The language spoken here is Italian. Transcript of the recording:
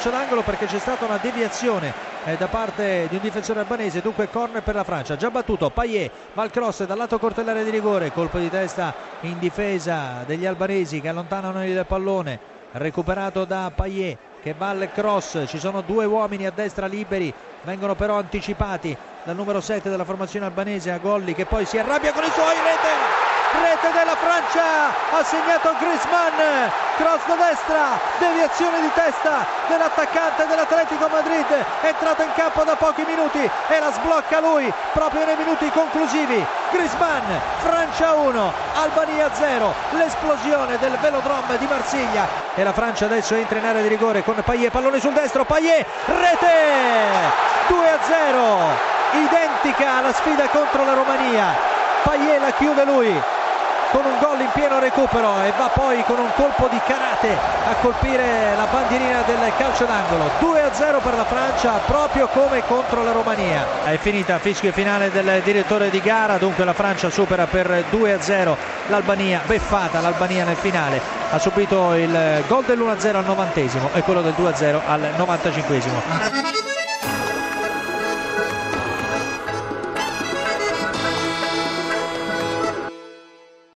calcio d'angolo perché c'è stata una deviazione eh, da parte di un difensore albanese, dunque corner per la Francia. Già battuto Payet, va al cross dal lato cortellare di rigore, colpo di testa in difesa degli albanesi che allontanano il pallone, recuperato da Payet che va al cross, ci sono due uomini a destra liberi, vengono però anticipati dal numero 7 della formazione albanese a Golli che poi si arrabbia con i suoi rete rete della Francia ha segnato Griezmann cross da destra deviazione di testa dell'attaccante dell'Atletico Madrid entrato in campo da pochi minuti e la sblocca lui proprio nei minuti conclusivi. Griezmann Francia 1 Albania 0 l'esplosione del velodrome di Marsiglia. E la Francia adesso entra in area di rigore con Payet pallone sul destro Payet rete! 2 a 0 identica alla sfida contro la Romania. Payet la chiude lui con un gol in pieno recupero e va poi con un colpo di karate a colpire la bandierina del calcio d'angolo. 2-0 per la Francia proprio come contro la Romania. È finita fischio finale del direttore di gara. Dunque la Francia supera per 2-0 l'Albania beffata l'Albania nel finale. Ha subito il gol dell'1-0 al novantesimo e quello del 2-0 al 95